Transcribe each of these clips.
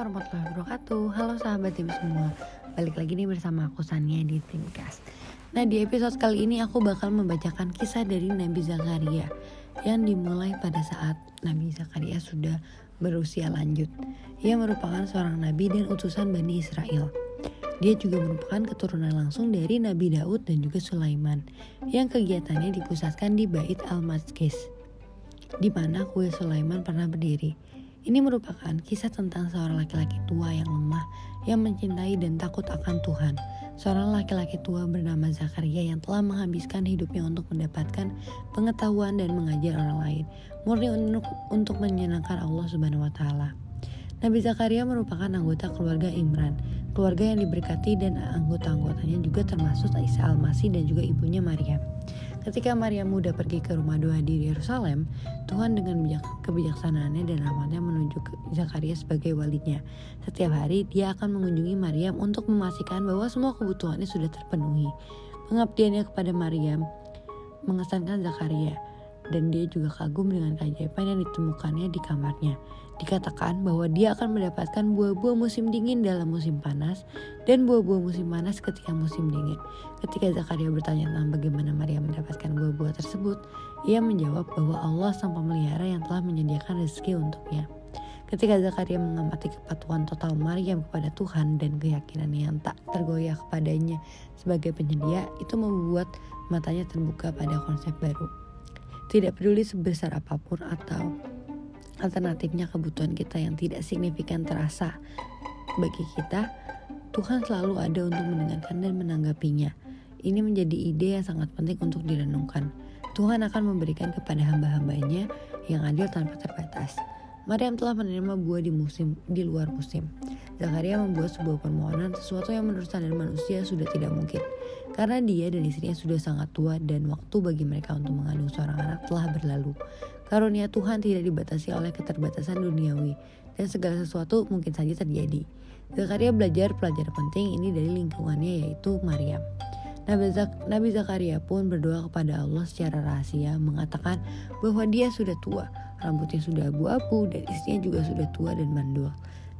warahmatullahi wabarakatuh. Halo sahabat tim semua. Balik lagi nih bersama aku Sania di Timcast. Nah di episode kali ini aku bakal membacakan kisah dari Nabi Zakaria Yang dimulai pada saat Nabi Zakaria sudah berusia lanjut. Ia merupakan seorang nabi dan utusan Bani Israel. Dia juga merupakan keturunan langsung dari Nabi Daud dan juga Sulaiman yang kegiatannya dipusatkan di Bait al-Maqdis di mana kuil Sulaiman pernah berdiri. Ini merupakan kisah tentang seorang laki-laki tua yang lemah, yang mencintai dan takut akan Tuhan. Seorang laki-laki tua bernama Zakaria yang telah menghabiskan hidupnya untuk mendapatkan pengetahuan dan mengajar orang lain, murni untuk, untuk menyenangkan Allah Subhanahu wa taala. Nabi Zakaria merupakan anggota keluarga Imran, keluarga yang diberkati dan anggota-anggotanya juga termasuk Isa Al-Masih dan juga ibunya Maryam. Ketika Maria muda pergi ke rumah doa di Yerusalem, Tuhan dengan bijak, kebijaksanaannya dan rahmatnya menunjuk Zakaria sebagai walinya. Setiap hari dia akan mengunjungi Maryam untuk memastikan bahwa semua kebutuhannya sudah terpenuhi. Pengabdiannya kepada Maryam mengesankan Zakaria dan dia juga kagum dengan keajaiban yang ditemukannya di kamarnya. Dikatakan bahwa dia akan mendapatkan buah-buah musim dingin dalam musim panas dan buah-buah musim panas ketika musim dingin. Ketika Zakaria bertanya tentang bagaimana Maria mendapatkan buah-buah tersebut, ia menjawab bahwa Allah sang pemelihara yang telah menyediakan rezeki untuknya. Ketika Zakaria mengamati kepatuhan total Maryam kepada Tuhan dan keyakinan yang tak tergoyah kepadanya sebagai penyedia, itu membuat matanya terbuka pada konsep baru. Tidak peduli sebesar apa pun atau alternatifnya kebutuhan kita yang tidak signifikan terasa bagi kita, Tuhan selalu ada untuk mendengarkan dan menanggapinya. Ini menjadi ide yang sangat penting untuk direnungkan. Tuhan akan memberikan kepada hamba-hambanya yang adil tanpa terbatas. Maryam telah menerima buah di musim di luar musim. Zakaria membuat sebuah permohonan sesuatu yang menurut standar manusia sudah tidak mungkin. Karena dia dan istrinya sudah sangat tua dan waktu bagi mereka untuk mengandung seorang anak telah berlalu. Karunia Tuhan tidak dibatasi oleh keterbatasan duniawi dan segala sesuatu mungkin saja terjadi. Zakaria belajar pelajaran penting ini dari lingkungannya yaitu Maryam. Nabi, Zak Nabi Zakaria pun berdoa kepada Allah secara rahasia mengatakan bahwa dia sudah tua, rambutnya sudah abu-abu dan istrinya juga sudah tua dan mandul.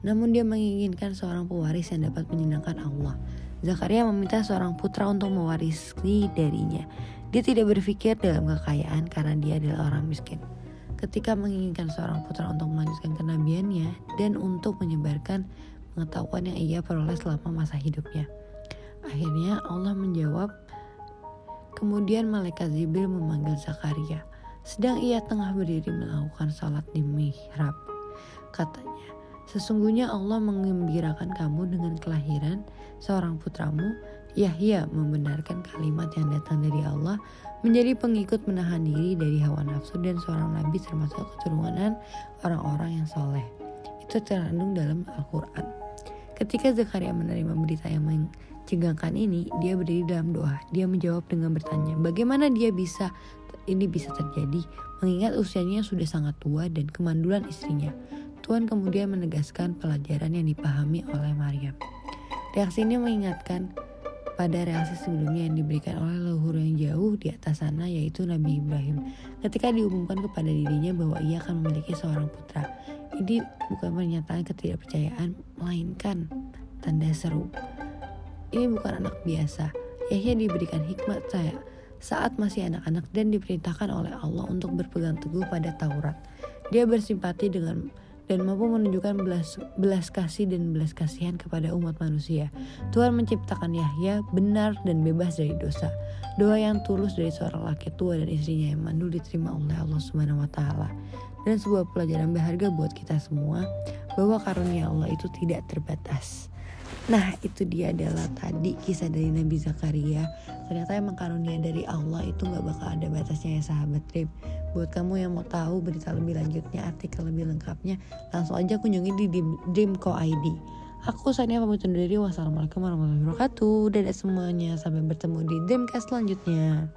Namun dia menginginkan seorang pewaris yang dapat menyenangkan Allah. Zakaria meminta seorang putra untuk mewarisi darinya. Dia tidak berpikir dalam kekayaan karena dia adalah orang miskin ketika menginginkan seorang putra untuk melanjutkan kenabiannya dan untuk menyebarkan pengetahuan yang ia peroleh selama masa hidupnya. Akhirnya Allah menjawab, kemudian malaikat Jibril memanggil Zakaria. Sedang ia tengah berdiri melakukan salat di mihrab. Katanya, sesungguhnya Allah mengembirakan kamu dengan kelahiran seorang putramu Yahya membenarkan kalimat yang datang dari Allah menjadi pengikut menahan diri dari hawa nafsu dan seorang nabi termasuk keturunan orang-orang yang soleh. Itu terkandung dalam Al-Quran. Ketika Zakaria menerima berita yang mencegahkan ini, dia berdiri dalam doa. Dia menjawab dengan bertanya, bagaimana dia bisa ini bisa terjadi mengingat usianya sudah sangat tua dan kemandulan istrinya. Tuhan kemudian menegaskan pelajaran yang dipahami oleh Maryam. Reaksi ini mengingatkan pada reaksi sebelumnya yang diberikan oleh leluhur yang jauh di atas sana yaitu Nabi Ibrahim ketika diumumkan kepada dirinya bahwa ia akan memiliki seorang putra. Ini bukan pernyataan ketidakpercayaan, melainkan tanda seru. Ini bukan anak biasa. Yahya diberikan hikmat saya saat masih anak-anak dan diperintahkan oleh Allah untuk berpegang teguh pada Taurat. Dia bersimpati dengan dan mampu menunjukkan belas, belas kasih dan belas kasihan kepada umat manusia. Tuhan menciptakan Yahya benar dan bebas dari dosa. Doa yang tulus dari seorang laki tua dan istrinya yang mandul diterima oleh Allah Subhanahu wa taala. Dan sebuah pelajaran berharga buat kita semua bahwa karunia Allah itu tidak terbatas. Nah itu dia adalah tadi kisah dari Nabi Zakaria Ternyata emang karunia dari Allah itu gak bakal ada batasnya ya sahabat trip Buat kamu yang mau tahu berita lebih lanjutnya, artikel lebih lengkapnya Langsung aja kunjungi di Dreamco ID Aku Sania pamit undur diri. Wassalamualaikum warahmatullahi wabarakatuh. Dadah semuanya. Sampai bertemu di Dreamcast selanjutnya